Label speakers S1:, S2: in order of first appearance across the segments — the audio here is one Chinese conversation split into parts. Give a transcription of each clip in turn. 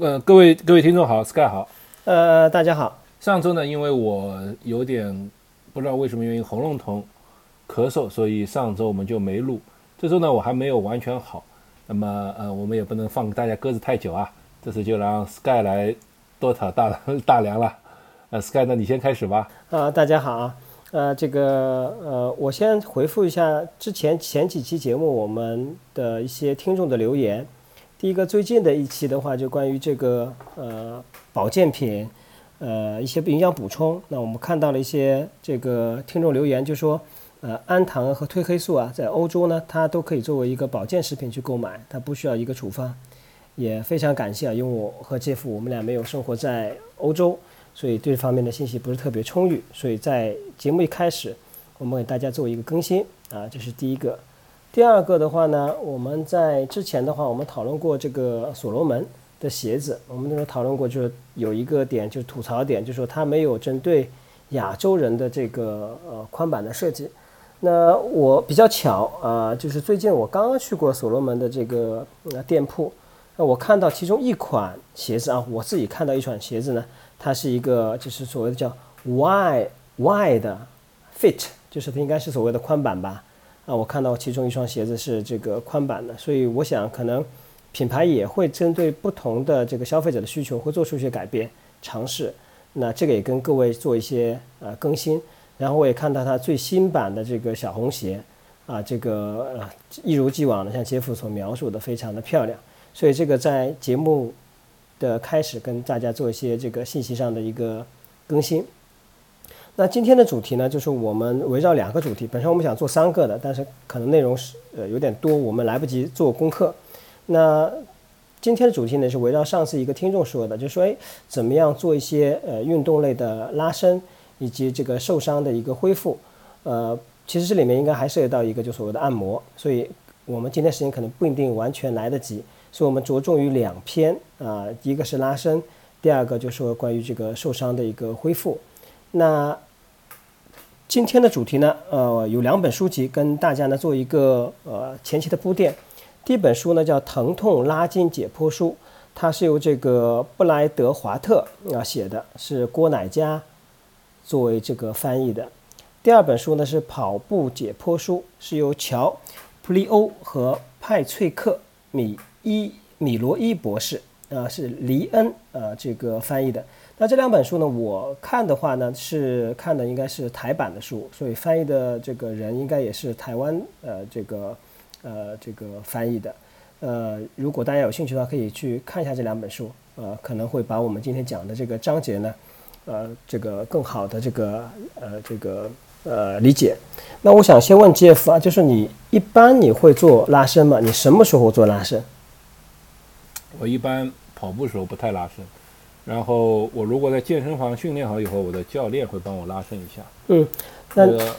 S1: 呃，各位各位听众好，Sky 好。
S2: 呃，大家好。
S1: 上周呢，因为我有点不知道为什么原因喉咙痛、咳嗽，所以上周我们就没录。这周呢，我还没有完全好，那么呃，我们也不能放大家鸽子太久啊。这次就让 Sky 来多讨大 大梁了。呃，Sky，那你先开始吧。
S2: 啊，大家好啊。呃，这个呃，我先回复一下之前前几期节目我们的一些听众的留言。第一个最近的一期的话，就关于这个呃保健品，呃一些营养补充。那我们看到了一些这个听众留言，就说呃氨糖和褪黑素啊，在欧洲呢，它都可以作为一个保健食品去购买，它不需要一个处方。也非常感谢啊，因为我和姐夫我们俩没有生活在欧洲，所以这方面的信息不是特别充裕。所以在节目一开始，我们给大家做一个更新啊，这是第一个。第二个的话呢，我们在之前的话，我们讨论过这个所罗门的鞋子。我们那时候讨论过，就是有一个点，就是吐槽点，就是说它没有针对亚洲人的这个呃宽版的设计。那我比较巧啊，就是最近我刚刚去过所罗门的这个呃店铺，那我看到其中一款鞋子啊，我自己看到一款鞋子呢，它是一个就是所谓的叫 wide wide fit，就是它应该是所谓的宽版吧。啊，我看到其中一双鞋子是这个宽版的，所以我想可能品牌也会针对不同的这个消费者的需求，会做出一些改变尝试。那这个也跟各位做一些呃更新。然后我也看到它最新版的这个小红鞋，啊，这个呃一如既往的像杰夫所描述的非常的漂亮。所以这个在节目的开始跟大家做一些这个信息上的一个更新。那今天的主题呢，就是我们围绕两个主题。本身我们想做三个的，但是可能内容是呃有点多，我们来不及做功课。那今天的主题呢，是围绕上次一个听众说的，就说哎，怎么样做一些呃运动类的拉伸，以及这个受伤的一个恢复。呃，其实这里面应该还涉及到一个就所谓的按摩，所以我们今天时间可能不一定完全来得及，所以我们着重于两篇啊，一个是拉伸，第二个就是说关于这个受伤的一个恢复。那今天的主题呢，呃，有两本书籍跟大家呢做一个呃前期的铺垫。第一本书呢叫《疼痛拉筋解剖书》，它是由这个布莱德华特啊写的，是郭乃佳作为这个翻译的。第二本书呢是《跑步解剖书》，是由乔普利欧和派翠克米伊米罗伊博士啊是黎恩呃这个翻译的。那这两本书呢？我看的话呢，是看的应该是台版的书，所以翻译的这个人应该也是台湾呃这个呃这个翻译的。呃，如果大家有兴趣的话，可以去看一下这两本书，呃，可能会把我们今天讲的这个章节呢，呃，这个更好的这个呃这个呃理解。那我想先问 Jeff 啊，就是你一般你会做拉伸吗？你什么时候做拉伸？
S1: 我一般跑步时候不太拉伸。然后我如果在健身房训练好以后，我的教练会帮我拉伸一下。
S2: 嗯，
S1: 那个，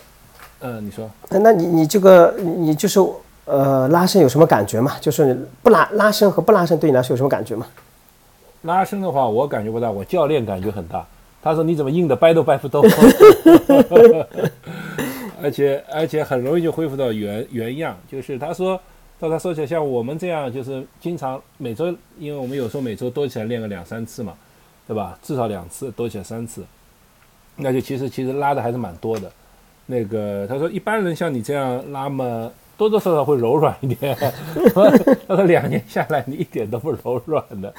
S1: 嗯，你说，
S2: 那那你你这个你就是呃拉伸有什么感觉吗？就是不拉拉伸和不拉伸对你来说有什么感觉吗？
S1: 拉伸的话，我感觉不到，我教练感觉很大。他说你怎么硬的掰都掰不动，而且而且很容易就恢复到原原样。就是他说，到他说起来，像我们这样，就是经常每周，因为我们有时候每周多起来练个两三次嘛。对吧？至少两次，多起来三次，那就其实其实拉的还是蛮多的。那个他说一般人像你这样拉嘛，多多少少会柔软一点。他说两年下来你一点都不柔软的。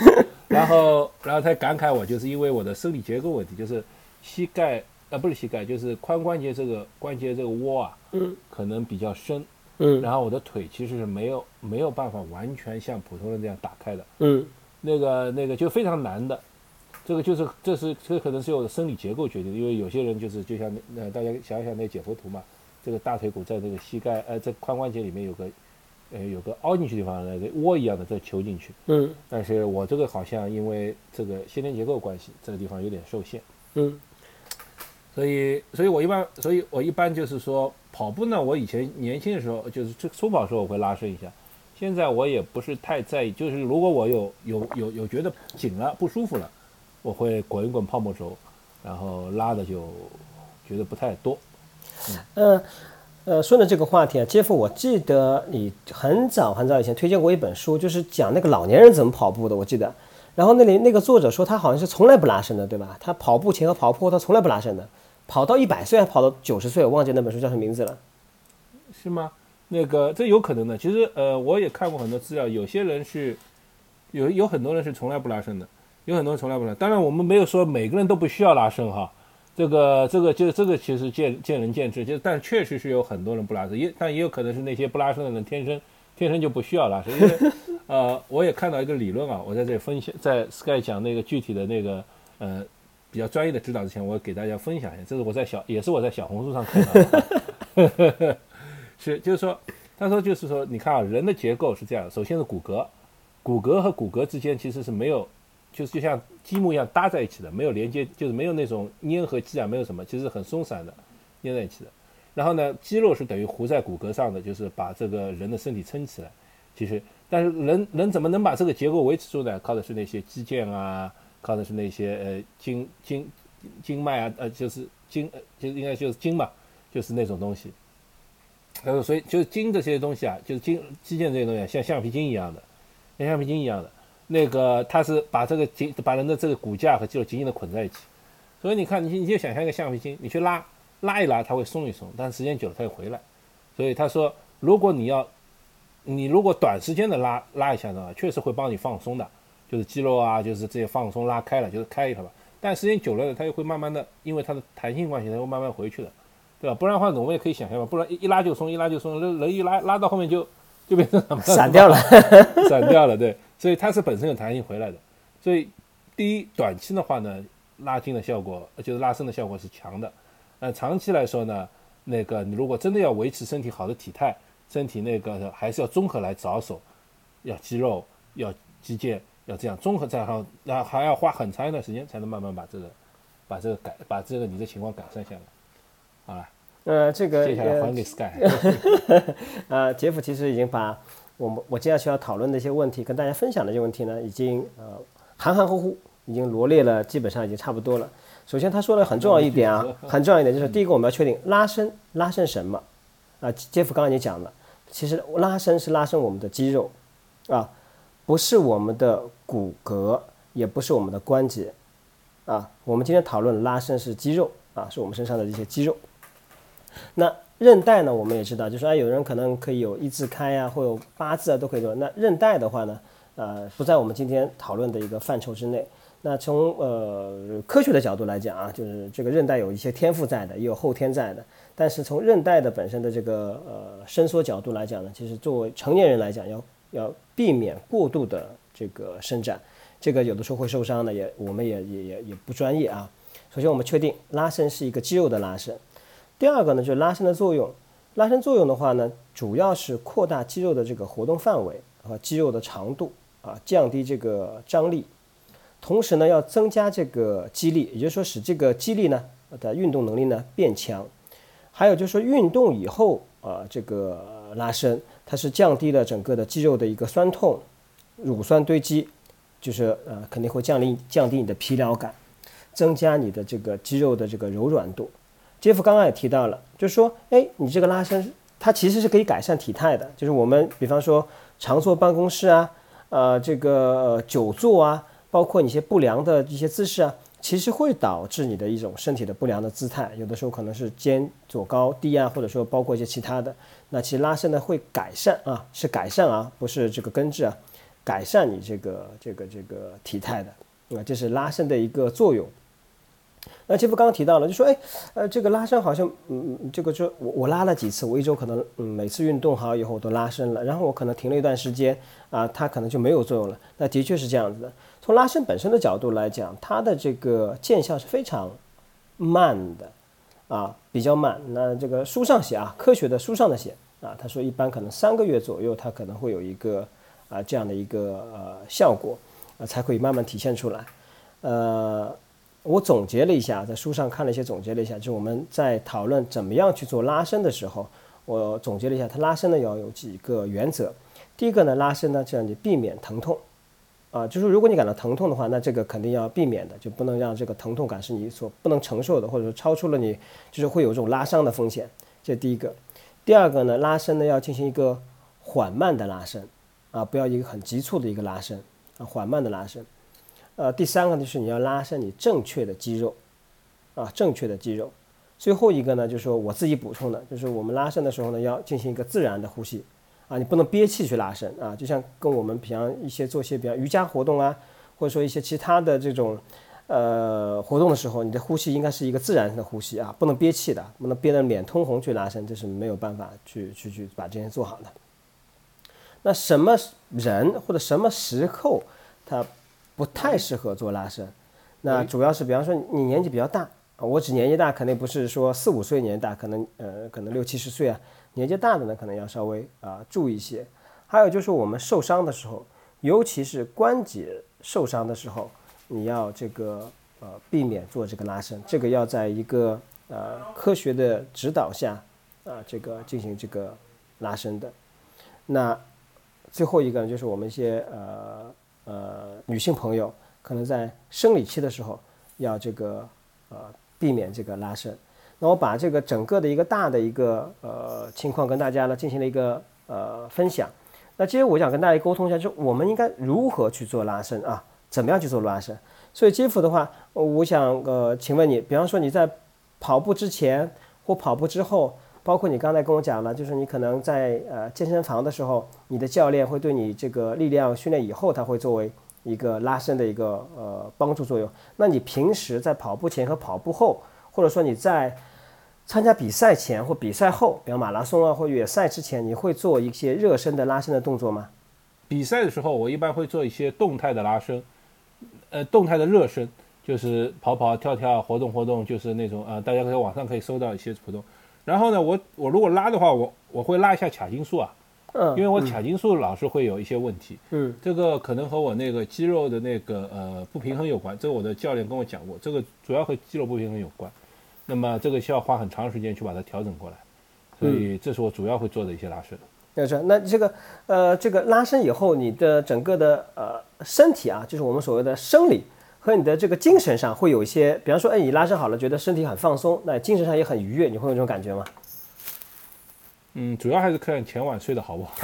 S1: 然后然后他感慨我就是因为我的生理结构问题，就是膝盖啊不是膝盖，就是髋关节这个关节这个窝啊，嗯，可能比较深，嗯，然后我的腿其实是没有没有办法完全像普通人这样打开的，嗯，那个那个就非常难的。这个就是，这是这可能是我的生理结构决定的，因为有些人就是就像那呃，大家想想那解剖图嘛，这个大腿骨在这个膝盖呃，在髋关节里面有个呃有个凹进去地方那个窝一样的这球进去，嗯，但是我这个好像因为这个先天结构关系，这个地方有点受限，嗯，所以所以我一般所以我一般就是说跑步呢，我以前年轻的时候就是这初跑时候我会拉伸一下，现在我也不是太在意，就是如果我有有有有觉得紧了不舒服了。我会滚一滚泡沫轴，然后拉的就觉得不太多。
S2: 嗯，呃，顺着这个话题啊，杰夫，我记得你很早很早以前推荐过一本书，就是讲那个老年人怎么跑步的。我记得，然后那里那个作者说他好像是从来不拉伸的，对吧？他跑步前和跑步后他从来不拉伸的，跑到一百岁还跑到九十岁，我忘记那本书叫什么名字了。
S1: 是吗？那个这有可能的。其实呃，我也看过很多资料，有些人是有有很多人是从来不拉伸的，有很多人从来不拉。当然我们没有说每个人都不需要拉伸哈。这个这个就这个其实见见仁见智，就但确实是有很多人不拉伸，也但也有可能是那些不拉伸的人天生天生就不需要拉伸。因为呃，我也看到一个理论啊，我在这里分享，在 Sky 讲那个具体的那个呃比较专业的指导之前，我给大家分享一下，这是我在小也是我在小红书上看到的。是，就是说，他说就是说，你看啊，人的结构是这样的，首先是骨骼，骨骼和骨骼之间其实是没有，就是就像积木一样搭在一起的，没有连接，就是没有那种粘合剂啊，没有什么，其实很松散的，粘在一起的。然后呢，肌肉是等于糊在骨骼上的，就是把这个人的身体撑起来。其实，但是人人怎么能把这个结构维持住呢？靠的是那些肌腱啊，靠的是那些呃经经经脉啊，呃就是经，就应该就是筋嘛，就是那种东西。呃，所以就是筋这些东西啊，就是筋肌腱这些东西，像橡皮筋一样的，像橡皮筋一样的，那个它是把这个筋把人的这个骨架和肌肉紧紧的捆在一起。所以你看，你你就想象一个橡皮筋，你去拉拉一拉，它会松一松，但是时间久了它又回来。所以他说，如果你要，你如果短时间的拉拉一下的话，确实会帮你放松的，就是肌肉啊，就是这些放松拉开了，就是开一条吧。但时间久了呢，它又会慢慢的，因为它的弹性关系，它会慢慢回去的。对吧？不然的话，我们也可以想象嘛，不然一一拉就松，一拉就松，人人一拉拉到后面就就变成？
S2: 散掉了，
S1: 散掉了。对，所以它是本身有弹性回来的。所以第一，短期的话呢，拉筋的效果就是拉伸的效果是强的。那长期来说呢，那个你如果真的要维持身体好的体态，身体那个还是要综合来着手，要肌肉，要肌腱，要这样综合再好，那还要花很长一段时间才能慢慢把这个把这个改把这个你的情况改善下来。好了，
S2: 呃，这个
S1: 接下来还给 Sky。
S2: 呃，杰夫其实已经把我们我接下去要讨论的一些问题，跟大家分享的一些问题呢，已经呃含含糊糊已经罗列了，基本上已经差不多了。首先他说了很重要一点啊，很重要一点就是第一个我们要确定拉伸拉伸什么啊？杰夫刚刚已经讲了，其实拉伸是拉伸我们的肌肉啊，不是我们的骨骼，也不是我们的关节啊。我们今天讨论拉伸是肌肉啊，是我们身上的一些肌肉。那韧带呢？我们也知道，就是说，有人可能可以有一字开啊，或有八字啊，都可以做。那韧带的话呢，呃，不在我们今天讨论的一个范畴之内。那从呃科学的角度来讲啊，就是这个韧带有一些天赋在的，也有后天在的。但是从韧带的本身的这个呃伸缩角度来讲呢，其实作为成年人来讲，要要避免过度的这个伸展，这个有的时候会受伤的，也我们也也也也不专业啊。首先我们确定拉伸是一个肌肉的拉伸。第二个呢，就是拉伸的作用。拉伸作用的话呢，主要是扩大肌肉的这个活动范围和肌肉的长度啊，降低这个张力，同时呢，要增加这个肌力，也就是说使这个肌力呢的运动能力呢变强。还有就是说运动以后啊，这个拉伸它是降低了整个的肌肉的一个酸痛、乳酸堆积，就是呃肯定会降低降低你的疲劳感，增加你的这个肌肉的这个柔软度。杰夫刚刚也提到了，就是说，哎，你这个拉伸，它其实是可以改善体态的。就是我们比方说常坐办公室啊，呃，这个久坐啊，包括你一些不良的一些姿势啊，其实会导致你的一种身体的不良的姿态。有的时候可能是肩左高低啊，或者说包括一些其他的。那其实拉伸呢会改善啊，是改善啊，不是这个根治啊，改善你这个这个这个体态的。啊，这是拉伸的一个作用。那杰夫刚刚提到了，就说，哎，呃，这个拉伸好像，嗯，这个就我我拉了几次，我一周可能，嗯，每次运动好以后我都拉伸了，然后我可能停了一段时间，啊，它可能就没有作用了。那的确是这样子的。从拉伸本身的角度来讲，它的这个见效是非常慢的，啊，比较慢。那这个书上写啊，科学的书上的写啊，他说一般可能三个月左右，它可能会有一个啊这样的一个呃效果，啊，才可以慢慢体现出来，呃。我总结了一下，在书上看了一些，总结了一下，就是我们在讨论怎么样去做拉伸的时候，我总结了一下，它拉伸呢要有几个原则。第一个呢，拉伸呢，这样你避免疼痛，啊，就是如果你感到疼痛的话，那这个肯定要避免的，就不能让这个疼痛感是你所不能承受的，或者说超出了你，就是会有这种拉伤的风险。这第一个。第二个呢，拉伸呢要进行一个缓慢的拉伸，啊，不要一个很急促的一个拉伸，啊，缓慢的拉伸。呃，第三个就是你要拉伸你正确的肌肉，啊，正确的肌肉。最后一个呢，就是说我自己补充的，就是我们拉伸的时候呢，要进行一个自然的呼吸，啊，你不能憋气去拉伸啊，就像跟我们平常一些做一些比较瑜伽活动啊，或者说一些其他的这种呃活动的时候，你的呼吸应该是一个自然的呼吸啊，不能憋气的，不能憋得脸通红去拉伸，这是没有办法去去去把这些做好的。那什么人或者什么时候他不太适合做拉伸？那主要是比方说你年纪比较大。我指年纪大，肯定不是说四五岁年纪大，可能呃可能六七十岁啊，年纪大的呢可能要稍微啊注意一些。还有就是我们受伤的时候，尤其是关节受伤的时候，你要这个呃避免做这个拉伸，这个要在一个呃科学的指导下啊这个进行这个拉伸的。那最后一个呢，就是我们一些呃呃女性朋友，可能在生理期的时候要这个呃。避免这个拉伸，那我把这个整个的一个大的一个呃情况跟大家呢进行了一个呃分享。那接着我想跟大家沟通一下，就是我们应该如何去做拉伸啊？怎么样去做拉伸？所以杰夫的话，我想呃，请问你，比方说你在跑步之前或跑步之后，包括你刚才跟我讲了，就是你可能在呃健身房的时候，你的教练会对你这个力量训练以后，他会作为。一个拉伸的一个呃帮助作用。那你平时在跑步前和跑步后，或者说你在参加比赛前或比赛后，比如马拉松啊或越野赛之前，你会做一些热身的拉伸的动作吗？
S1: 比赛的时候，我一般会做一些动态的拉伸，呃，动态的热身，就是跑跑跳跳，活动活动，就是那种呃，大家可以网上可以搜到一些活动。然后呢，我我如果拉的话，我我会拉一下髂胫束啊。
S2: 嗯，
S1: 因为我髂胫束老是会有一些问题，
S2: 嗯，
S1: 这个可能和我那个肌肉的那个呃不平衡有关，这个我的教练跟我讲过，这个主要和肌肉不平衡有关，那么这个需要花很长时间去把它调整过来，所以这是我主要会做的一些拉伸。
S2: 没错，那这个呃这个拉伸以后，你的整个的呃身体啊，就是我们所谓的生理和你的这个精神上会有一些，比方说，哎，你拉伸好了，觉得身体很放松，那精神上也很愉悦，你会有这种感觉吗？
S1: 嗯，主要还是看前晚睡得好不好。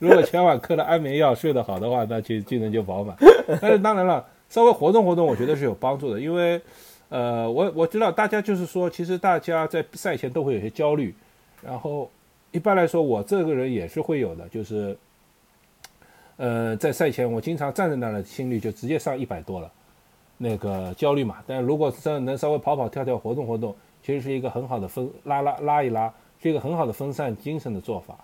S1: 如果前晚嗑了安眠药睡得好的话，那就精神就饱满。但是当然了，稍微活动活动，我觉得是有帮助的。因为，呃，我我知道大家就是说，其实大家在赛前都会有些焦虑。然后，一般来说，我这个人也是会有的，就是，呃，在赛前我经常站在那儿的心率就直接上一百多了，那个焦虑嘛。但如果真能稍微跑跑跳跳，活动活动。其实是一个很好的分拉拉拉一拉，是一个很好的分散精神的做法。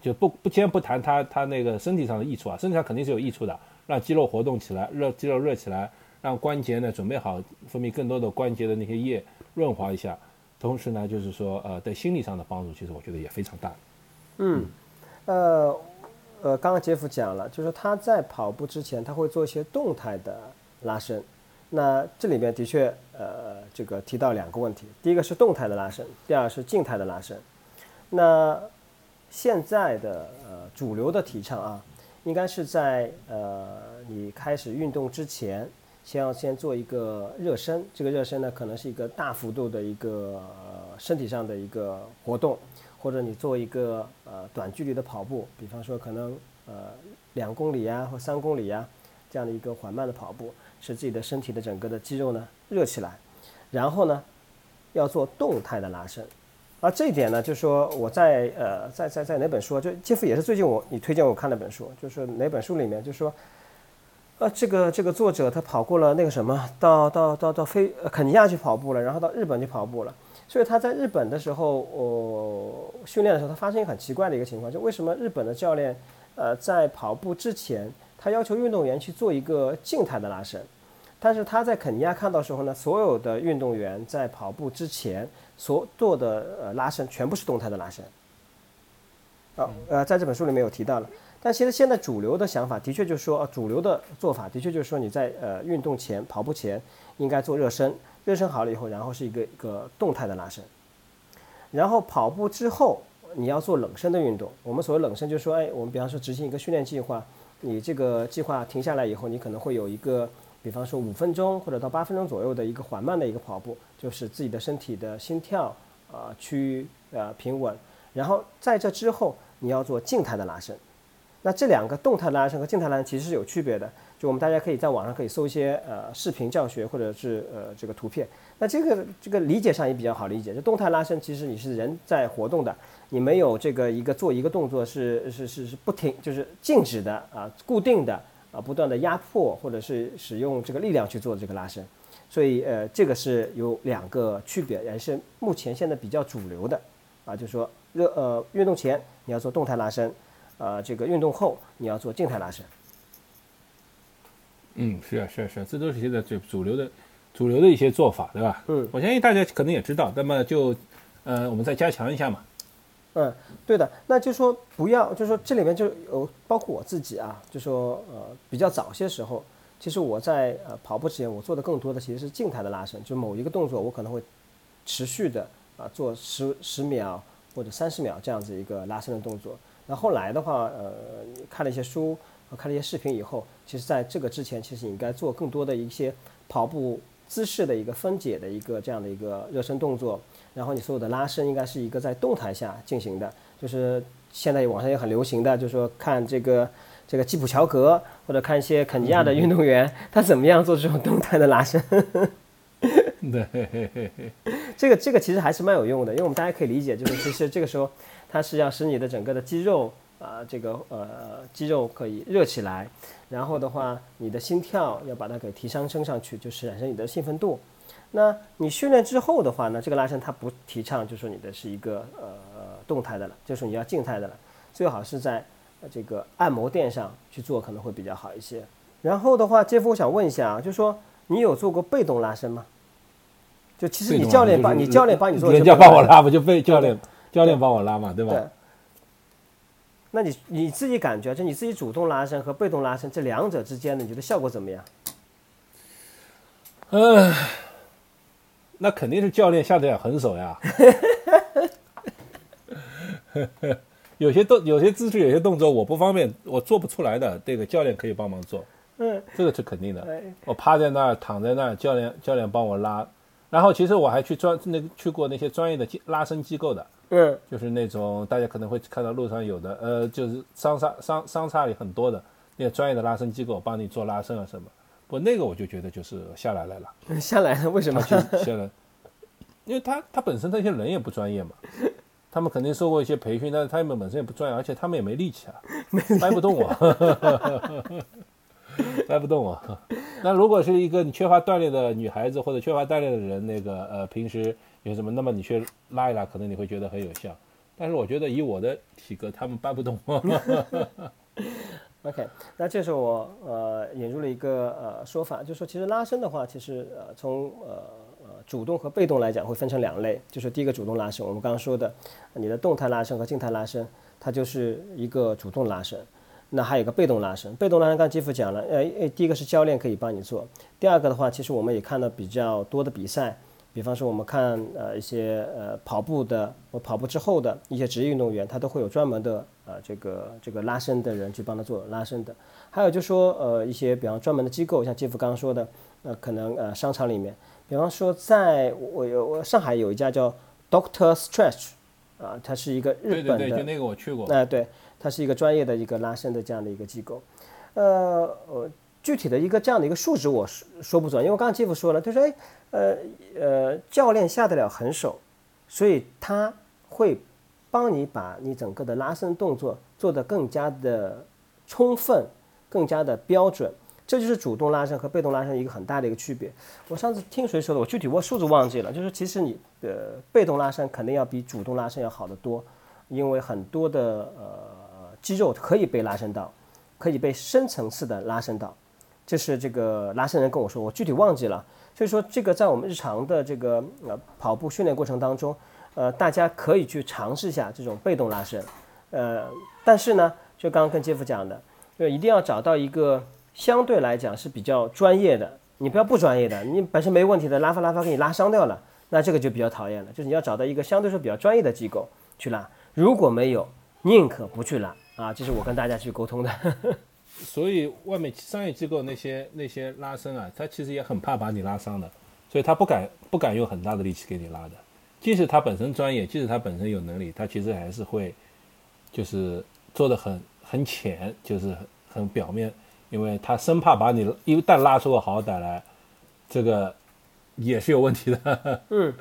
S1: 就不不先不谈它它那个身体上的益处啊，身体上肯定是有益处的，让肌肉活动起来，热肌肉热起来，让关节呢准备好分泌更多的关节的那些液，润滑一下。同时呢，就是说呃对心理上的帮助，其实我觉得也非常大。
S2: 嗯，呃呃，刚刚杰夫讲了，就是他在跑步之前他会做一些动态的拉伸。那这里面的确，呃，这个提到两个问题，第一个是动态的拉伸，第二是静态的拉伸。那现在的呃主流的提倡啊，应该是在呃你开始运动之前，先要先做一个热身。这个热身呢，可能是一个大幅度的一个身体上的一个活动，或者你做一个呃短距离的跑步，比方说可能呃两公里呀或三公里呀这样的一个缓慢的跑步。使自己的身体的整个的肌肉呢热起来，然后呢要做动态的拉伸，而这一点呢，就是说我在呃在在在哪本书，就杰夫也是最近我你推荐我看那本书，就是哪本书里面就说，呃这个这个作者他跑过了那个什么，到到到到非肯尼亚去跑步了，然后到日本去跑步了，所以他在日本的时候，我训练的时候，他发生一个很奇怪的一个情况，就为什么日本的教练呃在跑步之前。他要求运动员去做一个静态的拉伸，但是他在肯尼亚看到时候呢，所有的运动员在跑步之前所做的呃拉伸全部是动态的拉伸。好，呃，在这本书里面有提到了，但其实现在主流的想法的确就是说，主流的做法的确就是说你在呃运动前跑步前应该做热身，热身好了以后，然后是一个一个动态的拉伸，然后跑步之后你要做冷身的运动。我们所谓冷身就是说，哎，我们比方说执行一个训练计划。你这个计划停下来以后，你可能会有一个，比方说五分钟或者到八分钟左右的一个缓慢的一个跑步，就是自己的身体的心跳啊趋于呃平稳。然后在这之后，你要做静态的拉伸。那这两个动态拉伸和静态拉伸其实是有区别的。就我们大家可以在网上可以搜一些呃视频教学或者是呃这个图片。那这个这个理解上也比较好理解。就动态拉伸，其实你是人在活动的，你没有这个一个做一个动作是是是是不停，就是静止的啊，固定的啊，不断的压迫或者是使用这个力量去做这个拉伸。所以呃，这个是有两个区别，也是目前现在比较主流的啊，就是说热呃运动前你要做动态拉伸，呃这个运动后你要做静态拉伸。
S1: 嗯，是啊，是啊，是啊，这都是现在最主流的、主流的一些做法，对吧？
S2: 嗯，
S1: 我相信大家可能也知道，那么就，呃，我们再加强一下嘛。
S2: 嗯，对的，那就说不要，就说这里面就有包括我自己啊，就说呃比较早些时候，其实我在呃跑步之前，我做的更多的其实是静态的拉伸，就某一个动作我可能会持续的啊做十十秒或者三十秒这样子一个拉伸的动作。那后来的话，呃，看了一些书。看了一些视频以后，其实在这个之前，其实你应该做更多的一些跑步姿势的一个分解的一个这样的一个热身动作。然后你所有的拉伸应该是一个在动态下进行的，就是现在网上也很流行的，就是说看这个这个基普乔格或者看一些肯尼亚的运动员，他怎么样做这种动态的拉伸。
S1: 对，
S2: 这个这个其实还是蛮有用的，因为我们大家可以理解，就是其实这个时候它是要使你的整个的肌肉。啊，这个呃肌肉可以热起来，然后的话，你的心跳要把它给提上升上去，就是产生你的兴奋度。那你训练之后的话呢，这个拉伸它不提倡，就说你的是一个呃动态的了，就是你要静态的了，最好是在这个按摩垫上去做可能会比较好一些。然后的话，杰夫，我想问一下啊，就说你有做过被动拉伸吗？就其实你教练帮你教练帮你做，
S1: 人家帮我拉不就被教练教练帮我拉嘛，对吧？
S2: 那你你自己感觉，就你自己主动拉伸和被动拉伸这两者之间的，你觉得效果怎么样？
S1: 嗯，那肯定是教练下得了狠手呀。有些动、有些姿势、有些动作我不方便，我做不出来的，这个教练可以帮忙做。
S2: 嗯，
S1: 这个是肯定的。我趴在那儿、躺在那儿，教练教练帮我拉。然后其实我还去专那个去过那些专业的拉伸机构的。
S2: 嗯，
S1: 就是那种大家可能会看到路上有的，呃，就是商差商商差里很多的那个专业的拉伸机构帮你做拉伸啊什么，不那个我就觉得就是下来来了，
S2: 下来了为什么？
S1: 下来，因为他他本身那些人也不专业嘛，他们肯定受过一些培训，但是他们本身也不专业，而且他们也没力气啊，掰不动我，掰不动我。那如果是一个你缺乏锻炼的女孩子或者缺乏锻炼的人，那个呃平时。有什么？那么你去拉一拉，可能你会觉得很有效。但是我觉得以我的体格，他们搬不动。
S2: OK，那这时候我呃引入了一个呃说法，就是说其实拉伸的话，其实呃从呃呃主动和被动来讲会分成两类。就是第一个主动拉伸，我们刚刚说的，你的动态拉伸和静态拉伸，它就是一个主动拉伸。那还有一个被动拉伸，被动拉伸刚刚基夫讲了，呃呃，第一个是教练可以帮你做，第二个的话，其实我们也看到比较多的比赛。比方说，我们看呃一些呃跑步的，或跑步之后的一些职业运动员，他都会有专门的呃这个这个拉伸的人去帮他做拉伸的。还有就说呃一些比方专门的机构，像杰夫刚刚说的，呃可能呃商场里面，比方说在我有我上海有一家叫 Doctor Stretch，啊，它是一个日本的，
S1: 对对，就那个我去过。
S2: 哎，对，它是一个专业的一个拉伸的这样的一个机构，呃呃。具体的一个这样的一个数值我说说不准，因为我刚刚继父说了，他说哎，呃呃，教练下得了狠手，所以他会帮你把你整个的拉伸动作做得更加的充分，更加的标准。这就是主动拉伸和被动拉伸一个很大的一个区别。我上次听谁说的，我具体我数字忘记了，就是其实你的被动拉伸肯定要比主动拉伸要好得多，因为很多的呃肌肉可以被拉伸到，可以被深层次的拉伸到。这是这个拉伸人跟我说，我具体忘记了。所以说，这个在我们日常的这个呃跑步训练过程当中，呃，大家可以去尝试一下这种被动拉伸。呃，但是呢，就刚刚跟杰夫讲的，就一定要找到一个相对来讲是比较专业的。你不要不专业的，你本身没问题的，拉发拉发给你拉伤掉了，那这个就比较讨厌了。就是你要找到一个相对说比较专业的机构去拉。如果没有，宁可不去拉啊。这是我跟大家去沟通的。
S1: 所以外面商业机构那些那些拉伸啊，他其实也很怕把你拉伤的，所以他不敢不敢用很大的力气给你拉的。即使他本身专业，即使他本身有能力，他其实还是会，就是做的很很浅，就是很表面，因为他生怕把你一旦拉出个好歹来，这个也是有问题的。
S2: 嗯。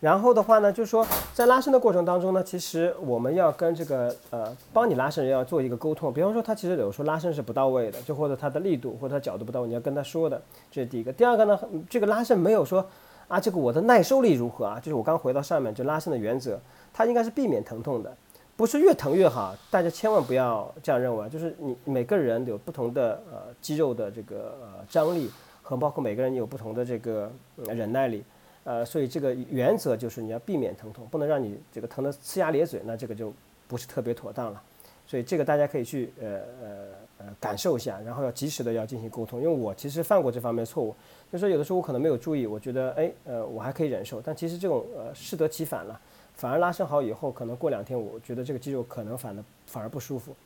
S2: 然后的话呢，就是说在拉伸的过程当中呢，其实我们要跟这个呃帮你拉伸人要做一个沟通。比方说他其实有时候拉伸是不到位的，就或者他的力度或者他角度不到位，你要跟他说的，这是第一个。第二个呢，这个拉伸没有说啊，这个我的耐受力如何啊？就是我刚回到上面就拉伸的原则，它应该是避免疼痛的，不是越疼越好。大家千万不要这样认为，就是你每个人有不同的呃肌肉的这个呃张力和包括每个人有不同的这个忍耐力。呃，所以这个原则就是你要避免疼痛，不能让你这个疼得呲牙咧嘴，那这个就不是特别妥当了。所以这个大家可以去呃呃呃感受一下，然后要及时的要进行沟通。因为我其实犯过这方面错误，就是说有的时候我可能没有注意，我觉得哎呃我还可以忍受，但其实这种呃适得其反了，反而拉伸好以后，可能过两天我觉得这个肌肉可能反的反而不舒服。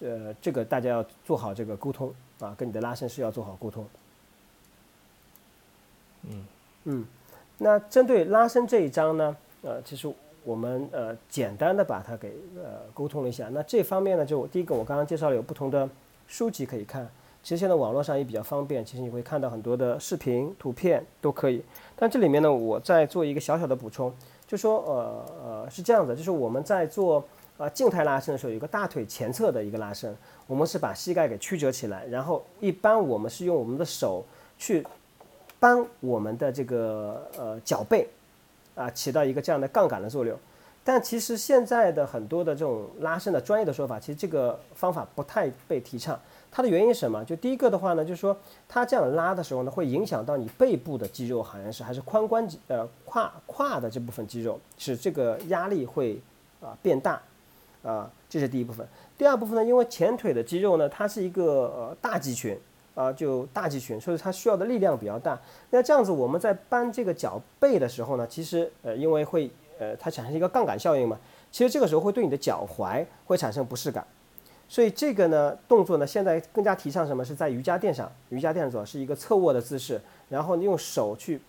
S2: 呃，这个大家要做好这个沟通啊，跟你的拉伸师要做好沟通。嗯嗯。那针对拉伸这一章呢，呃，其实我们呃简单的把它给呃沟通了一下。那这方面呢，就第一个我刚刚介绍了有不同的书籍可以看，其实现在网络上也比较方便，其实你会看到很多的视频、图片都可以。但这里面呢，我再做一个小小的补充，就说呃呃是这样子，就是我们在做啊静态拉伸的时候，有个大腿前侧的一个拉伸，我们是把膝盖给曲折起来，然后一般我们是用我们的手去。帮我们的这个呃脚背啊起到一个这样的杠杆的作用，但其实现在的很多的这种拉伸的专业的说法，其实这个方法不太被提倡。它的原因是什么？就第一个的话呢，就是说它这样拉的时候呢，会影响到你背部的肌肉，好像是还是髋关节呃胯胯的这部分肌肉，使这个压力会啊变大啊，这是第一部分。第二部分呢，因为前腿的肌肉呢，它是一个呃大肌群。啊，就大肌群，所以它需要的力量比较大。那这样子，我们在搬这个脚背的时候呢，其实呃，因为会呃，它产生一个杠杆效应嘛，其实这个时候会对你的脚踝会产生不适感。所以这个呢，动作呢，现在更加提倡什么？是在瑜伽垫上，瑜伽垫上是一个侧卧的姿势，然后用手去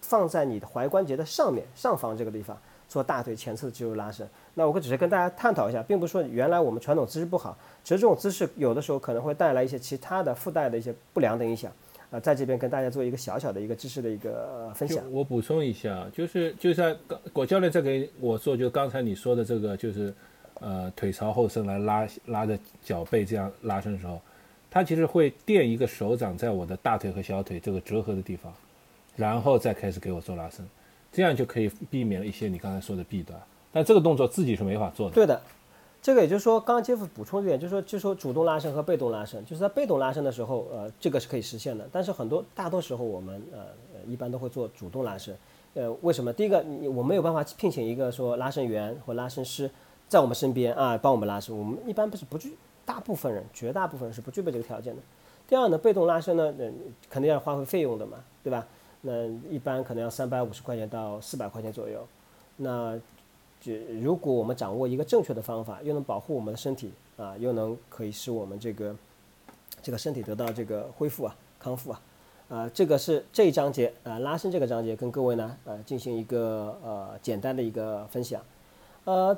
S2: 放在你的踝关节的上面上方这个地方。做大腿前侧的肌肉拉伸，那我会只是跟大家探讨一下，并不是说原来我们传统姿势不好，只是这种姿势有的时候可能会带来一些其他的附带的一些不良的影响。啊，在这边跟大家做一个小小的一个知识的一个分享。
S1: 我补充一下，就是就像刚果教练在给我做，就刚才你说的这个，就是呃腿朝后伸来拉拉着脚背这样拉伸的时候，他其实会垫一个手掌在我的大腿和小腿这个折合的地方，然后再开始给我做拉伸。这样就可以避免了一些你刚才说的弊端，但这个动作自己是没法做的。
S2: 对的，这个也就是说，刚刚杰夫补充一点，就是说，就是说主动拉伸和被动拉伸，就是在被动拉伸的时候，呃，这个是可以实现的。但是很多大多时候我们呃一般都会做主动拉伸，呃，为什么？第一个，你我没有办法聘请一个说拉伸员或拉伸师在我们身边啊帮我们拉伸，我们一般不是不具，大部分人绝大部分人是不具备这个条件的。第二呢，被动拉伸呢，呃，肯定要花费费用的嘛，对吧？那一般可能要三百五十块钱到四百块钱左右，那就如果我们掌握一个正确的方法，又能保护我们的身体啊，又能可以使我们这个这个身体得到这个恢复啊、康复啊，啊，这个是这一章节啊拉伸这个章节跟各位呢呃进行一个呃简单的一个分享，呃，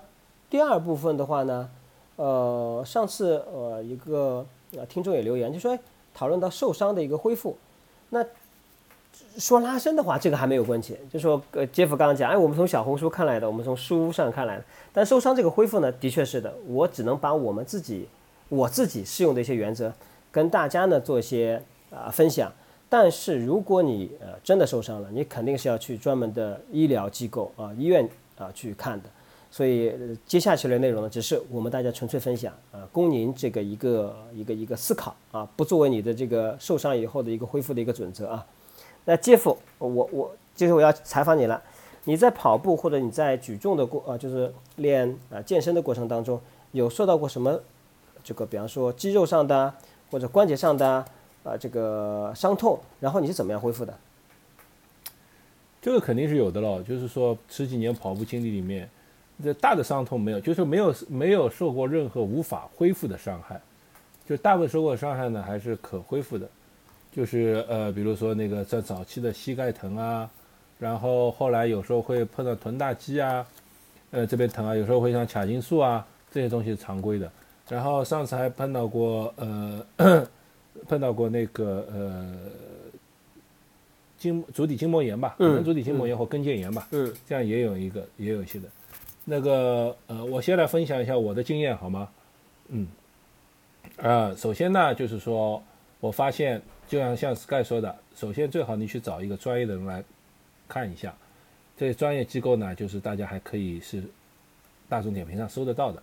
S2: 第二部分的话呢，呃，上次呃一个呃听众也留言就说讨论到受伤的一个恢复，那。说拉伸的话，这个还没有关系。就说呃，杰夫刚刚讲，哎，我们从小红书看来的，我们从书上看来的。但受伤这个恢复呢，的确是的。我只能把我们自己，我自己适用的一些原则，跟大家呢做一些啊分享。但是如果你呃真的受伤了，你肯定是要去专门的医疗机构啊医院啊去看的。所以接下去的内容呢，只是我们大家纯粹分享啊，供您这个一个一个一个思考啊，不作为你的这个受伤以后的一个恢复的一个准则啊。那杰夫，我我就是我要采访你了。你在跑步或者你在举重的过呃，就是练啊健身的过程当中，有受到过什么这个，比方说肌肉上的或者关节上的啊这个伤痛，然后你是怎么样恢复的？
S1: 这个肯定是有的了，就是说十几年跑步经历里面，这大的伤痛没有，就是没有没有受过任何无法恢复的伤害，就大部分受过伤害呢还是可恢复的。就是呃，比如说那个在早期的膝盖疼啊，然后后来有时候会碰到臀大肌啊，呃这边疼啊，有时候会像髂胫束啊这些东西是常规的。然后上次还碰到过呃，碰到过那个呃，筋足底筋膜炎吧，可能足底筋膜炎或跟腱炎吧，
S2: 嗯
S1: 这样也有一个也有一些的。那个呃，我先来分享一下我的经验好吗？嗯，呃，首先呢，就是说我发现，就像像 Sky 说的，首先最好你去找一个专业的人来看一下。这些专业机构呢，就是大家还可以是大众点评上搜得到的。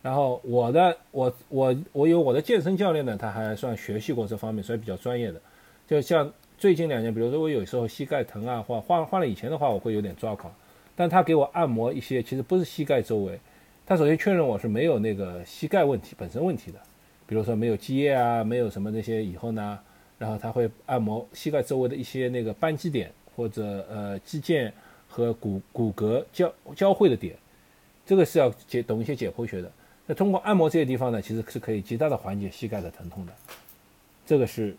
S1: 然后我的我我我有我的健身教练呢，他还算学习过这方面，所以比较专业的。就像最近两年，比如说我有时候膝盖疼啊，或换换了以前的话，我会有点抓狂。但他给我按摩一些，其实不是膝盖周围，他首先确认我是没有那个膝盖问题本身问题的，比如说没有积液啊，没有什么那些以后呢，然后他会按摩膝盖周围的一些那个扳机点或者呃肌腱和骨骨骼交交汇的点，这个是要解懂一些解剖学的。那通过按摩这些地方呢，其实是可以极大的缓解膝盖的疼痛的，这个是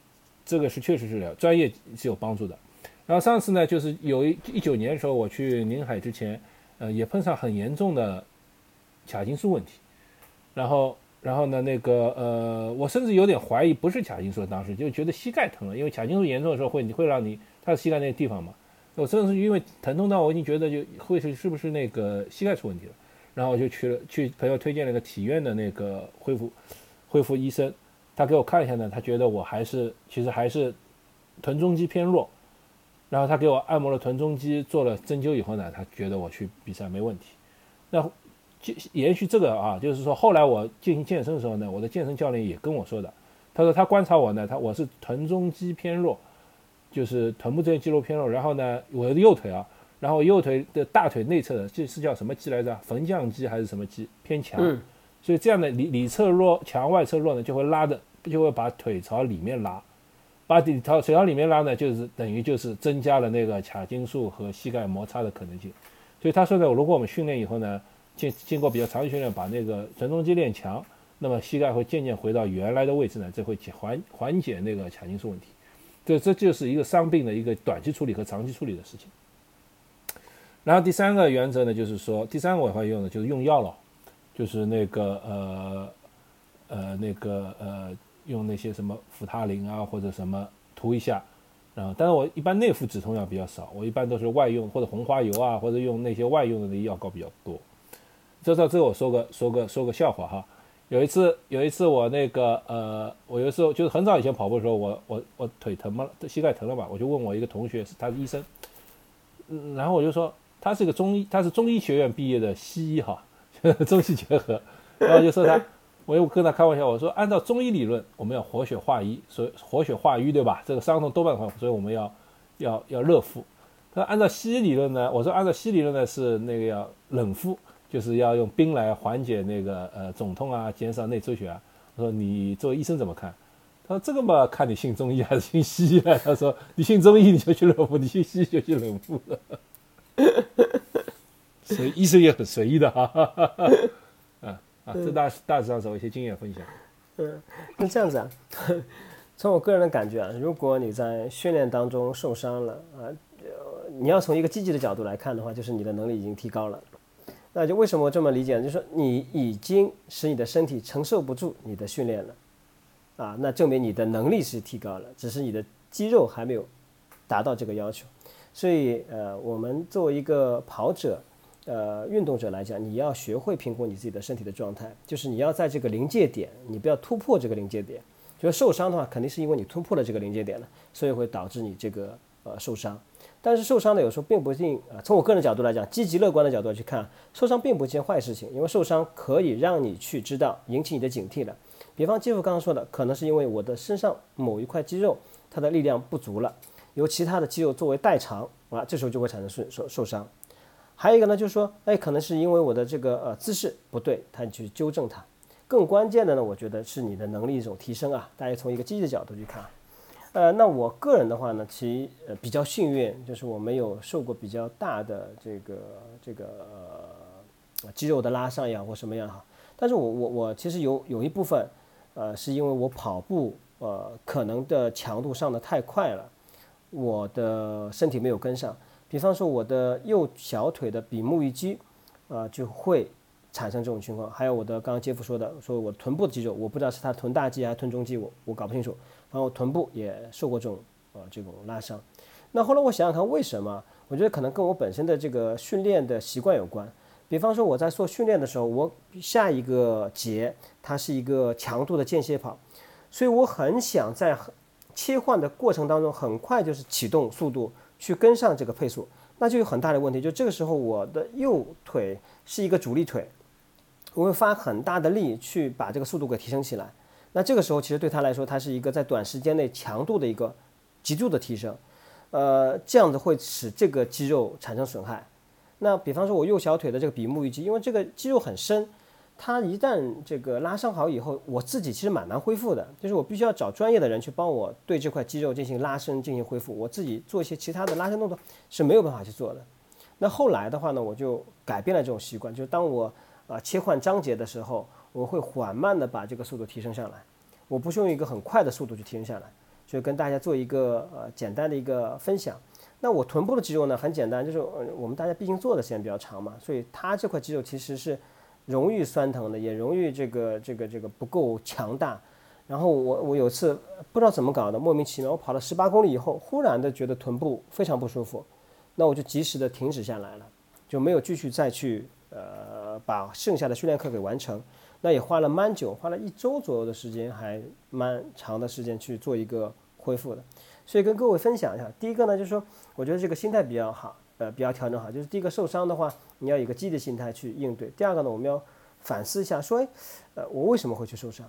S1: 这个是确实是专业是有帮助的。然后上次呢，就是有一一九年的时候，我去宁海之前，呃，也碰上很严重的髂筋束问题，然后，然后呢，那个呃，我甚至有点怀疑不是髂筋束，当时就觉得膝盖疼了，因为髂筋束严重的时候会你会让你，它是膝盖那个地方嘛，我真的是因为疼痛到我已经觉得就会是是不是那个膝盖出问题了，然后我就去了，去朋友推荐了个体院的那个恢复恢复医生，他给我看一下呢，他觉得我还是其实还是臀中肌偏弱。然后他给我按摩了臀中肌，做了针灸以后呢，他觉得我去比赛没问题。那就延续这个啊，就是说后来我进行健身的时候呢，我的健身教练也跟我说的，他说他观察我呢，他我是臀中肌偏弱，就是臀部这些肌肉偏弱。然后呢，我的右腿啊，然后右腿的大腿内侧的这是叫什么肌来着？缝匠肌还是什么肌偏强？
S2: 嗯
S1: 所以这样的里里侧弱强，外侧弱呢，就会拉的就会把腿朝里面拉。把底朝腿朝里面拉呢，就是等于就是增加了那个髂胫束和膝盖摩擦的可能性。所以他说呢，如果我们训练以后呢，经经过比较长期训练，把那个臀中肌练强，那么膝盖会渐渐回到原来的位置呢，这会缓缓解那个髂筋束问题。这这就是一个伤病的一个短期处理和长期处理的事情。然后第三个原则呢，就是说第三个我会用的就是用药了，就是那个呃呃那个呃。用那些什么扶他林啊，或者什么涂一下，然后，但是我一般内服止痛药比较少，我一般都是外用或者红花油啊，或者用那些外用的那些药膏比较多。这到这我说个说个说个笑话哈，有一次有一次我那个呃，我有时候就是很早以前跑步的时候，我我我腿疼嘛，膝盖疼了嘛，我就问我一个同学，是他是医生，嗯，然后我就说他是个中医，他是中医学院毕业的西医哈，中西结合，然后就说他。我又跟他开玩笑，我说按照中医理论，我们要活血化瘀，所以活血化瘀，对吧？这个伤痛多半会，所以我们要要要热敷。他说按照西医理论呢，我说按照西医理论呢是那个要冷敷，就是要用冰来缓解那个呃肿痛啊，减少内出血啊。我说你作为医生怎么看？他说这个嘛，看你信中医还是信西医了。他说你信中医你就去热敷，你信西医就去冷敷了。所以医生也很随意的哈。啊，这大大致上是我一些经验分享。
S2: 嗯，那这样子啊，从我个人的感觉啊，如果你在训练当中受伤了啊，你要从一个积极的角度来看的话，就是你的能力已经提高了。那就为什么我这么理解呢？就是说你已经使你的身体承受不住你的训练了，啊，那证明你的能力是提高了，只是你的肌肉还没有达到这个要求。所以呃，我们作为一个跑者。呃，运动者来讲，你要学会评估你自己的身体的状态，就是你要在这个临界点，你不要突破这个临界点。就是受伤的话，肯定是因为你突破了这个临界点了，所以会导致你这个呃受伤。但是受伤呢，有时候并不一定啊。从我个人角度来讲，积极乐观的角度去看，受伤并不是件坏事情，因为受伤可以让你去知道，引起你的警惕了。比方肌肤刚刚说的，可能是因为我的身上某一块肌肉它的力量不足了，由其他的肌肉作为代偿啊，这时候就会产生受受伤。还有一个呢，就是说，哎，可能是因为我的这个呃姿势不对，他去纠正它。更关键的呢，我觉得是你的能力一种提升啊。大家从一个积极的角度去看，呃，那我个人的话呢，其呃比较幸运，就是我没有受过比较大的这个这个肌肉的拉伤呀或什么样哈。但是我我我其实有有一部分，呃，是因为我跑步呃可能的强度上的太快了，我的身体没有跟上。比方说，我的右小腿的比目鱼肌，啊，就会产生这种情况。还有我的刚刚杰夫说的，说我臀部的肌肉，我不知道是他臀大肌还是臀中肌，我我搞不清楚。然后臀部也受过这种呃这种拉伤。那后来我想想看，为什么？我觉得可能跟我本身的这个训练的习惯有关。比方说我在做训练的时候，我下一个节它是一个强度的间歇跑，所以我很想在切换的过程当中很快就是启动速度去跟上这个配速，那就有很大的问题。就这个时候我的右腿是一个主力腿，我会发很大的力去把这个速度给提升起来。那这个时候其实对他来说，它是一个在短时间内强度的一个极度的提升。呃，这样子会使这个肌肉产生损害。那比方说，我右小腿的这个比目鱼肌，因为这个肌肉很深，它一旦这个拉伤好以后，我自己其实蛮难恢复的。就是我必须要找专业的人去帮我对这块肌肉进行拉伸、进行恢复。我自己做一些其他的拉伸动作是没有办法去做的。那后来的话呢，我就改变了这种习惯，就是当我啊切换章节的时候，我会缓慢的把这个速度提升上来，我不是用一个很快的速度去提升下来。就跟大家做一个呃简单的一个分享。那我臀部的肌肉呢，很简单，就是呃我们大家毕竟做的时间比较长嘛，所以它这块肌肉其实是容易酸疼的，也容易这个这个这个不够强大。然后我我有次不知道怎么搞的，莫名其妙，我跑了十八公里以后，忽然的觉得臀部非常不舒服，那我就及时的停止下来了，就没有继续再去呃把剩下的训练课给完成。那也花了蛮久，花了一周左右的时间，还蛮长的时间去做一个恢复的。所以跟各位分享一下，第一个呢，就是说我觉得这个心态比较好，呃，比较调整好。就是第一个受伤的话，你要有个积极的心态去应对。第二个呢，我们要反思一下，说，呃，我为什么会去受伤？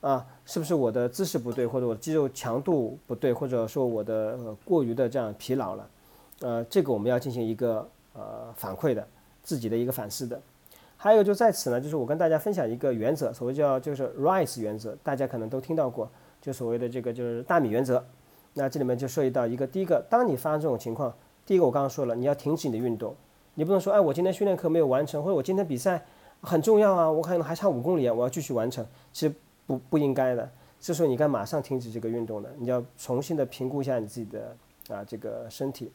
S2: 啊，是不是我的姿势不对，或者我肌肉强度不对，或者说我的过于的这样疲劳了？呃，这个我们要进行一个呃反馈的，自己的一个反思的。还有就在此呢，就是我跟大家分享一个原则，所谓叫就是 RICE 原则，大家可能都听到过，就所谓的这个就是大米原则。那这里面就涉及到一个，第一个，当你发生这种情况，第一个我刚刚说了，你要停止你的运动，你不能说，哎，我今天训练课没有完成，或者我今天比赛很重要啊，我可能还差五公里啊，我要继续完成，其实不不应该的，这时候你该马上停止这个运动的，你要重新的评估一下你自己的啊这个身体。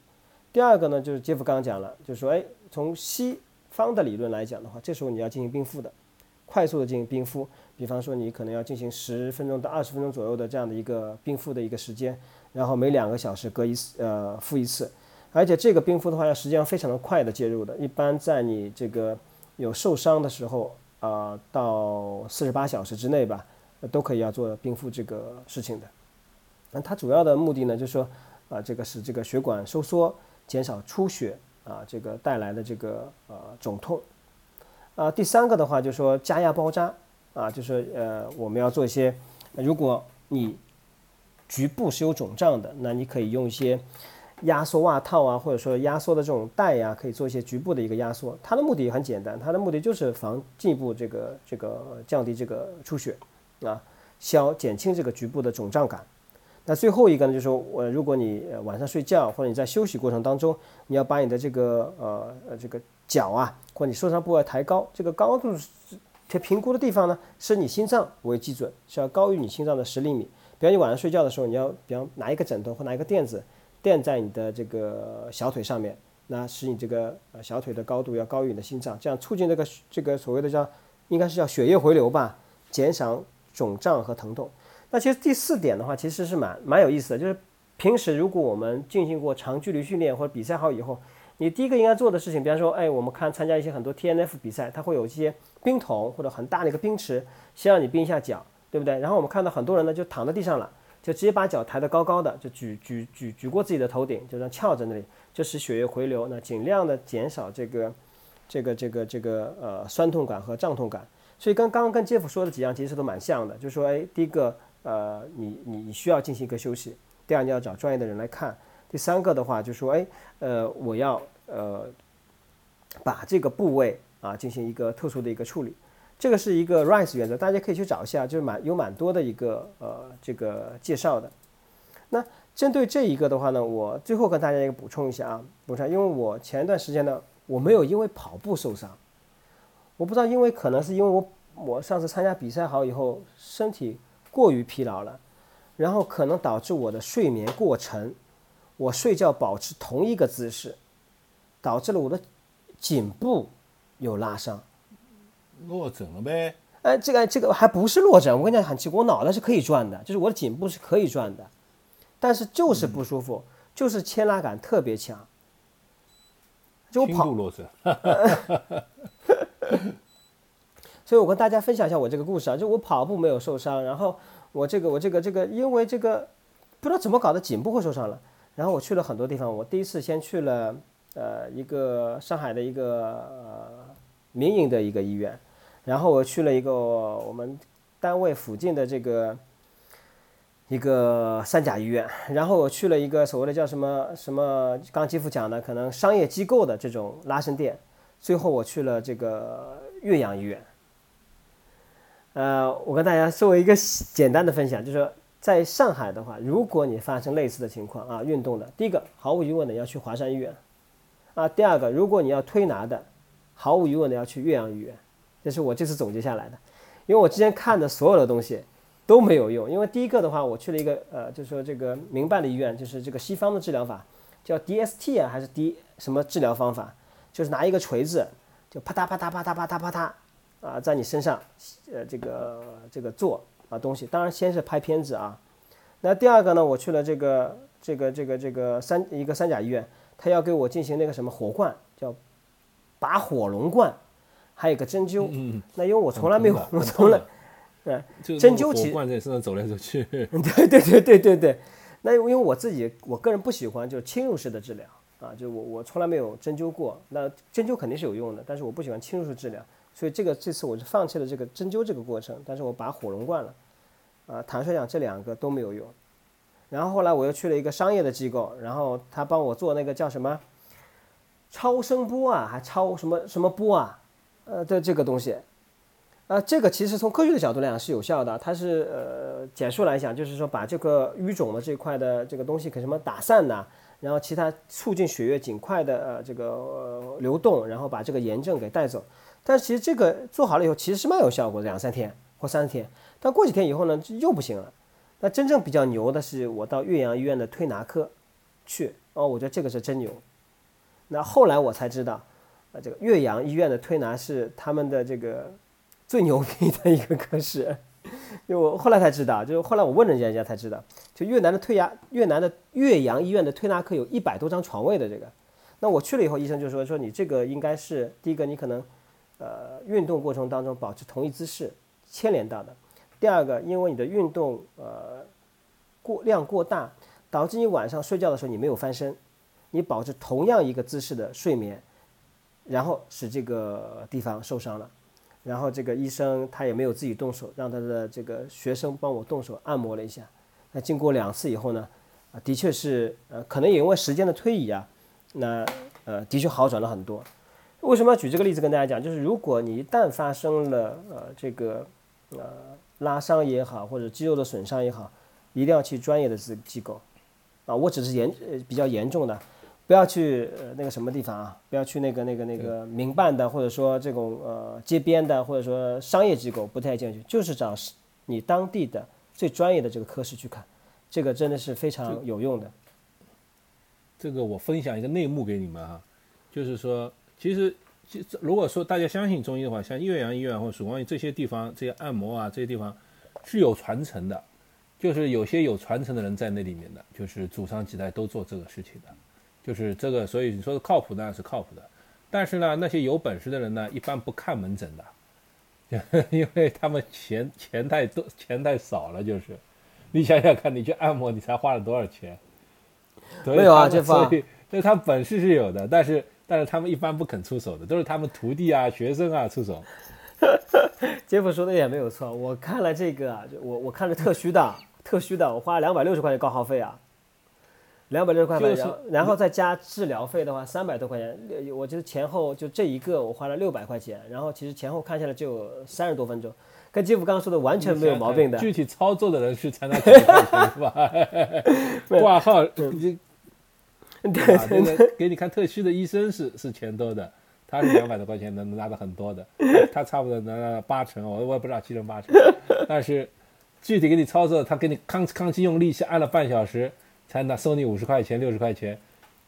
S2: 第二个呢，就是杰夫刚刚讲了，就是说，哎，从西。方的理论来讲的话，这时候你要进行冰敷的，快速的进行冰敷。比方说，你可能要进行十分钟到二十分钟左右的这样的一个冰敷的一个时间，然后每两个小时隔一次，呃，敷一次。而且这个冰敷的话，要时间非常的快的介入的，一般在你这个有受伤的时候，啊，到四十八小时之内吧，都可以要做冰敷这个事情的。那它主要的目的呢，就是说，啊，这个使这个血管收缩，减少出血。啊，这个带来的这个呃肿痛，啊，第三个的话就是说加压包扎，啊，就是呃我们要做一些，如果你局部是有肿胀的，那你可以用一些压缩袜套啊，或者说压缩的这种带呀，可以做一些局部的一个压缩。它的目的也很简单，它的目的就是防进一步这个这个降低这个出血，啊，消减轻这个局部的肿胀感。那最后一个呢，就是说我如果你晚上睡觉或者你在休息过程当中，你要把你的这个呃呃这个脚啊，或者你受伤部位抬高，这个高度它评估的地方呢，是你心脏为基准，是要高于你心脏的十厘米。比方你晚上睡觉的时候，你要比方拿一个枕头或拿一个垫子垫在你的这个小腿上面，那使你这个呃小腿的高度要高于你的心脏，这样促进这个这个所谓的叫应该是叫血液回流吧，减少肿胀和疼痛。那其实第四点的话，其实是蛮蛮有意思的，就是平时如果我们进行过长距离训练或者比赛好以后，你第一个应该做的事情，比方说，哎，我们看参加一些很多 T N F 比赛，它会有一些冰桶或者很大的一个冰池，先让你冰一下脚，对不对？然后我们看到很多人呢就躺在地上了，就直接把脚抬得高高的，就举举举举过自己的头顶，就这样翘在那里，就使血液回流，那尽量的减少这个这个这个这个呃酸痛感和胀痛感。所以跟刚刚跟 Jeff 说的几样其实都蛮像的，就是说，哎，第一个。呃，你你你需要进行一个休息。第二，你要找专业的人来看。第三个的话，就说，哎，呃，我要呃把这个部位啊进行一个特殊的一个处理。这个是一个 RICE 原则，大家可以去找一下，就是蛮有蛮多的一个呃这个介绍的。那针对这一个的话呢，我最后跟大家一个补充一下啊，补充，因为我前一段时间呢，我没有因为跑步受伤，我不知道，因为可能是因为我我上次参加比赛好以后身体。过于疲劳了，然后可能导致我的睡眠过程，我睡觉保持同一个姿势，导致了我的颈部有拉伤，
S1: 落枕了呗。
S2: 哎，这个这个还不是落枕，我跟你讲很奇怪，我脑袋是可以转的，就是我的颈部是可以转的，但是就是不舒服，就是牵拉感特别强。就我跑，
S1: 落枕。
S2: 所以我跟大家分享一下我这个故事啊，就我跑步没有受伤，然后我这个我这个这个因为这个不知道怎么搞的颈部会受伤了，然后我去了很多地方，我第一次先去了呃一个上海的一个呃民营的一个医院，然后我去了一个我们单位附近的这个一个三甲医院，然后我去了一个所谓的叫什么什么，刚吉夫讲的可能商业机构的这种拉伸店，最后我去了这个岳阳医院。呃，我跟大家作为一个简单的分享，就是说，在上海的话，如果你发生类似的情况啊，运动的，第一个毫无疑问的要去华山医院，啊，第二个如果你要推拿的，毫无疑问的要去岳阳医院，这是我这次总结下来的，因为我之前看的所有的东西都没有用，因为第一个的话，我去了一个呃，就是说这个民办的医院，就是这个西方的治疗法叫 DST 啊，还是 D 什么治疗方法，就是拿一个锤子就啪嗒啪嗒啪嗒啪嗒啪嗒。啊，在你身上，呃，这个这个做啊东西，当然先是拍片子啊。那第二个呢，我去了这个这个这个这个三一个三甲医院，他要给我进行那个什么火罐，叫拔火龙罐，还有个针灸。嗯。那因为我从来没有，我从来，对，针灸其
S1: 实罐在身上走来走去。
S2: 对对对对对对。那因为我自己我个人不喜欢就是侵入式的治疗啊，就我我从来没有针灸过。那针灸肯定是有用的，但是我不喜欢侵入式治疗。所以这个这次我是放弃了这个针灸这个过程，但是我把火龙灌了，啊，坦率讲这两个都没有用。然后后来我又去了一个商业的机构，然后他帮我做那个叫什么超声波啊，还超什么什么波啊，呃的这个东西，啊，这个其实从科学的角度来讲是有效的，它是呃简述来讲就是说把这个淤肿的这块的这个东西给什么打散呐，然后其他促进血液尽快的呃这个流动，然后把这个炎症给带走。但其实这个做好了以后，其实是蛮有效果的，两三天或三天。但过几天以后呢，又不行了。那真正比较牛的是，我到岳阳医院的推拿科去哦，我觉得这个是真牛。那后来我才知道，啊，这个岳阳医院的推拿是他们的这个最牛逼的一个科室。因为我后来才知道，就是后来我问人家，人家才知道，就越南的推拿，越南的岳阳医院的推拿科有一百多张床位的这个。那我去了以后，医生就说说你这个应该是第一个，你可能。呃，运动过程当中保持同一姿势牵连到的。第二个，因为你的运动呃过量过大，导致你晚上睡觉的时候你没有翻身，你保持同样一个姿势的睡眠，然后使这个地方受伤了。然后这个医生他也没有自己动手，让他的这个学生帮我动手按摩了一下。那经过两次以后呢，啊，的确是呃，可能也因为时间的推移啊，那呃，的确好转了很多。为什么要举这个例子跟大家讲？就是如果你一旦发生了呃这个呃拉伤也好，或者肌肉的损伤也好，一定要去专业的机机构啊。我只是严呃比较严重的，不要去呃那个什么地方啊，不要去那个那个那个民办的，或者说这种呃街边的，或者说商业机构不太建议去，就是找你当地的最专业的这个科室去看，这个真的是非常有用的。
S1: 这个我分享一个内幕给你们啊，就是说。其实，其实如果说大家相信中医的话，像岳阳医院或者曙光医院这些地方，这些按摩啊，这些地方是有传承的，就是有些有传承的人在那里面的，就是祖上几代都做这个事情的，就是这个，所以你说的靠谱当然是靠谱的，但是呢，那些有本事的人呢，一般不看门诊的，因为他们钱钱太多，钱太少了，就是你想想看，你去按摩，你才花了多少钱？
S2: 没有啊，这
S1: 所以，所以他本事是有的，但是。但是他们一般不肯出手的，都是他们徒弟啊、学生啊出手。
S2: 杰夫说的也没有错，我看了这个，就我我看了特需的，特需的，我花了两百六十块钱挂号费啊，两百六十块钱，然后再加治疗费的话，三百多块钱，我觉得前后就这一个我花了六百块钱，然后其实前后看下来就三十多分钟，跟杰夫刚刚说的完全没有毛病的。
S1: 具体操作的人去才拿几块钱是吧？挂号你。
S2: 对，
S1: 那个给你看特需的医生是是钱多的，他是两百多块钱能拿的很多的，他差不多拿八成，我我也不知道七成八成，但是具体给你操作，他给你吭哧吭哧用力气按了半小时，才拿收你五十块钱六十块钱，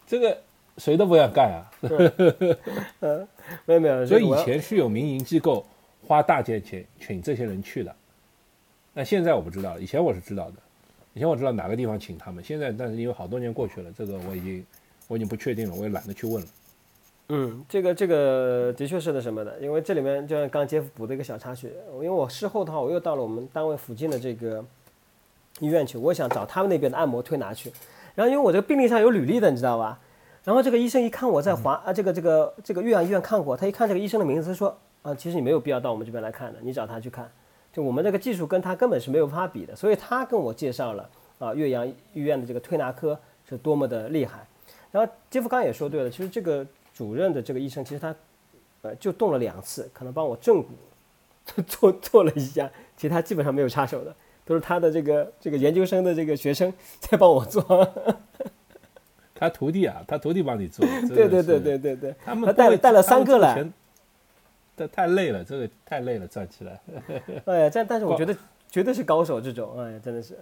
S1: 这个谁都不要干啊。
S2: 嗯，没有没有。
S1: 所以以前是有民营机构花大价钱请这些人去的。那现在我不知道，以前我是知道的，以前我知道哪个地方请他们。现在，但是因为好多年过去了，这个我已经我已经不确定了，我也懒得去问了。
S2: 嗯，这个这个的确是的什么的，因为这里面就像刚杰夫补的一个小插曲，因为我事后的话，我又到了我们单位附近的这个医院去，我想找他们那边的按摩推拿去。然后因为我这个病历上有履历的，你知道吧？然后这个医生一看我在华啊这个这个这个岳阳医院看过，他一看这个医生的名字，他说啊，其实你没有必要到我们这边来看的，你找他去看。就我们这个技术跟他根本是没有办法比的，所以他跟我介绍了啊岳阳医院的这个推拿科是多么的厉害。然后杰夫刚也说对了，其实这个。主任的这个医生，其实他，呃，就动了两次，可能帮我正骨做做了一下，其他基本上没有插手的，都是他的这个这个研究生的这个学生在帮我做。
S1: 他徒弟啊，他徒弟帮你做。
S2: 对对对对对对。
S1: 他们
S2: 带了带了三个来。
S1: 太太累了，这个太累了，站起来。
S2: 哎呀，但但是我觉得绝对是高手这种，哎呀，真的是。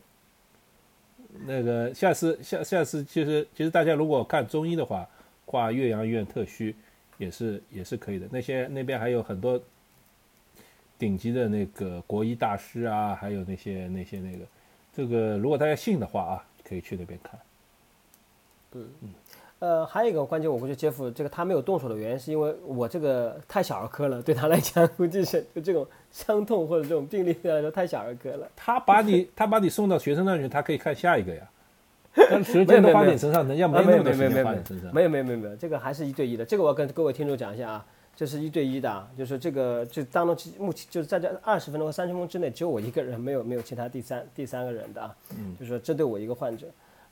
S1: 那个下次下下次，其实其实大家如果看中医的话。挂岳阳医院特需，也是也是可以的。那些那边还有很多顶级的那个国医大师啊，还有那些那些那个，这个如果大家信的话啊，可以去那边看。
S2: 嗯嗯，呃，还有一个关键，我估计杰夫这个他没有动手的原因，是因为我这个太小儿科了，对他来讲估计是就这种伤痛或者这种病例来说太小儿科了。
S1: 他把你他把你送到学生那里，他可以看下一个呀。时间都花点身上，人家没那么多时间花点身上。
S2: 没有没有没有没有，这个还是一对一的。这个我要跟各位听众讲一下啊，这是一对一的，就是这个就当中目前就是在这二十分钟和三十分钟之内，只有我一个人，没有没有其他第三第三个人的啊。嗯。就是说针对我一个患者，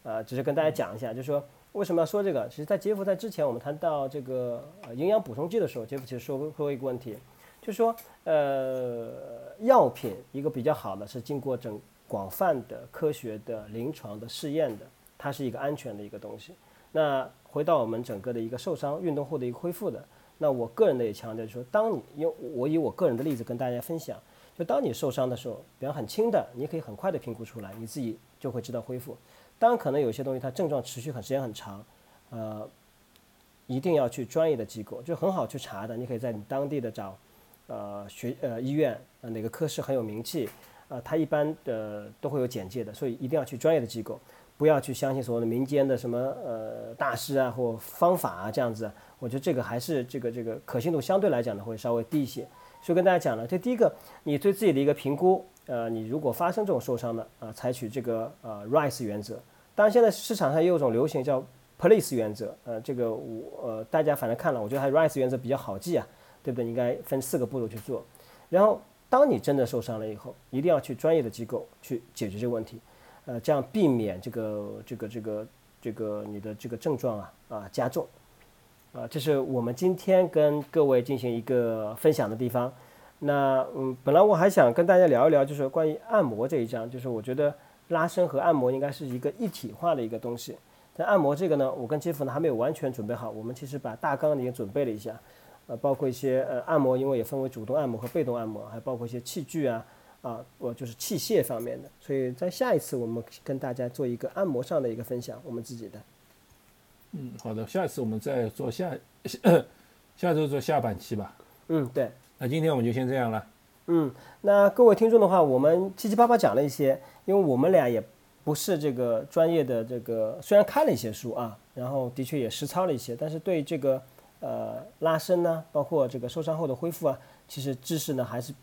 S2: 呃，只是跟大家讲一下，就是说为什么要说这个？其实，在杰夫在之前我们谈到这个营养补充剂的时候，杰夫其实说过一个问题，就是说呃，药品一个比较好的是经过整广泛的科学的临床的试验的。它是一个安全的一个东西。那回到我们整个的一个受伤运动后的一个恢复的，那我个人的也强调，就是说，当你因为我以我个人的例子跟大家分享，就当你受伤的时候，比方很轻的，你可以很快的评估出来，你自己就会知道恢复。当然，可能有些东西它症状持续很时间很长，呃，一定要去专业的机构，就很好去查的。你可以在你当地的找，呃，学呃医院呃哪个科室很有名气，呃，它一般的都会有简介的，所以一定要去专业的机构。不要去相信所谓的民间的什么呃大师啊或方法啊这样子，我觉得这个还是这个这个可信度相对来讲呢会稍微低一些。所以跟大家讲了，这第一个，你对自己的一个评估，呃，你如果发生这种受伤的啊，采取这个呃 RICE 原则。当然现在市场上也有种流行叫 PLACE 原则，呃，这个我呃大家反正看了，我觉得还 RICE 原则比较好记啊，对不对？应该分四个步骤去做。然后当你真的受伤了以后，一定要去专业的机构去解决这个问题。呃，这样避免这个这个这个这个你的这个症状啊啊加重，啊，这是我们今天跟各位进行一个分享的地方。那嗯，本来我还想跟大家聊一聊，就是关于按摩这一章，就是我觉得拉伸和按摩应该是一个一体化的一个东西。但按摩这个呢，我跟杰夫呢还没有完全准备好，我们其实把大纲已经准备了一下，呃，包括一些呃按摩，因为也分为主动按摩和被动按摩，还包括一些器具啊。啊，我就是器械方面的，所以在下一次我们跟大家做一个按摩上的一个分享，我们自己的。
S1: 嗯，好的，下一次我们再做下 下周做下半期吧。
S2: 嗯，对。
S1: 那今天我们就先这样了。
S2: 嗯，那各位听众的话，我们七七八八讲了一些，因为我们俩也不是这个专业的，这个虽然看了一些书啊，然后的确也实操了一些，但是对这个呃拉伸呢，包括这个受伤后的恢复啊，其实知识呢还是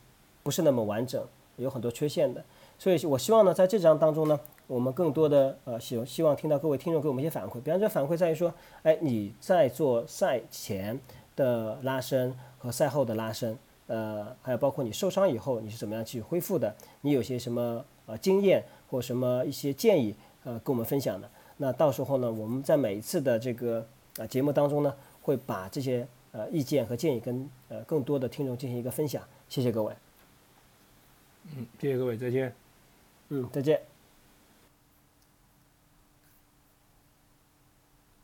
S2: 不是那么完整。有很多缺陷的，所以我希望呢，在这章当中呢，我们更多的呃希希望听到各位听众给我们一些反馈。比方说，反馈在于说，哎，你在做赛前的拉伸和赛后的拉伸，呃，还有包括你受伤以后你是怎么样去恢复的？你有些什么呃经验或什么一些建议呃跟我们分享的？那到时候呢，我们在每一次的这个呃节目当中呢，会把这些呃意见和建议跟呃更多的听众进行一个分享。谢谢各位。
S1: 嗯，谢谢各位，再见。
S2: 嗯，再见。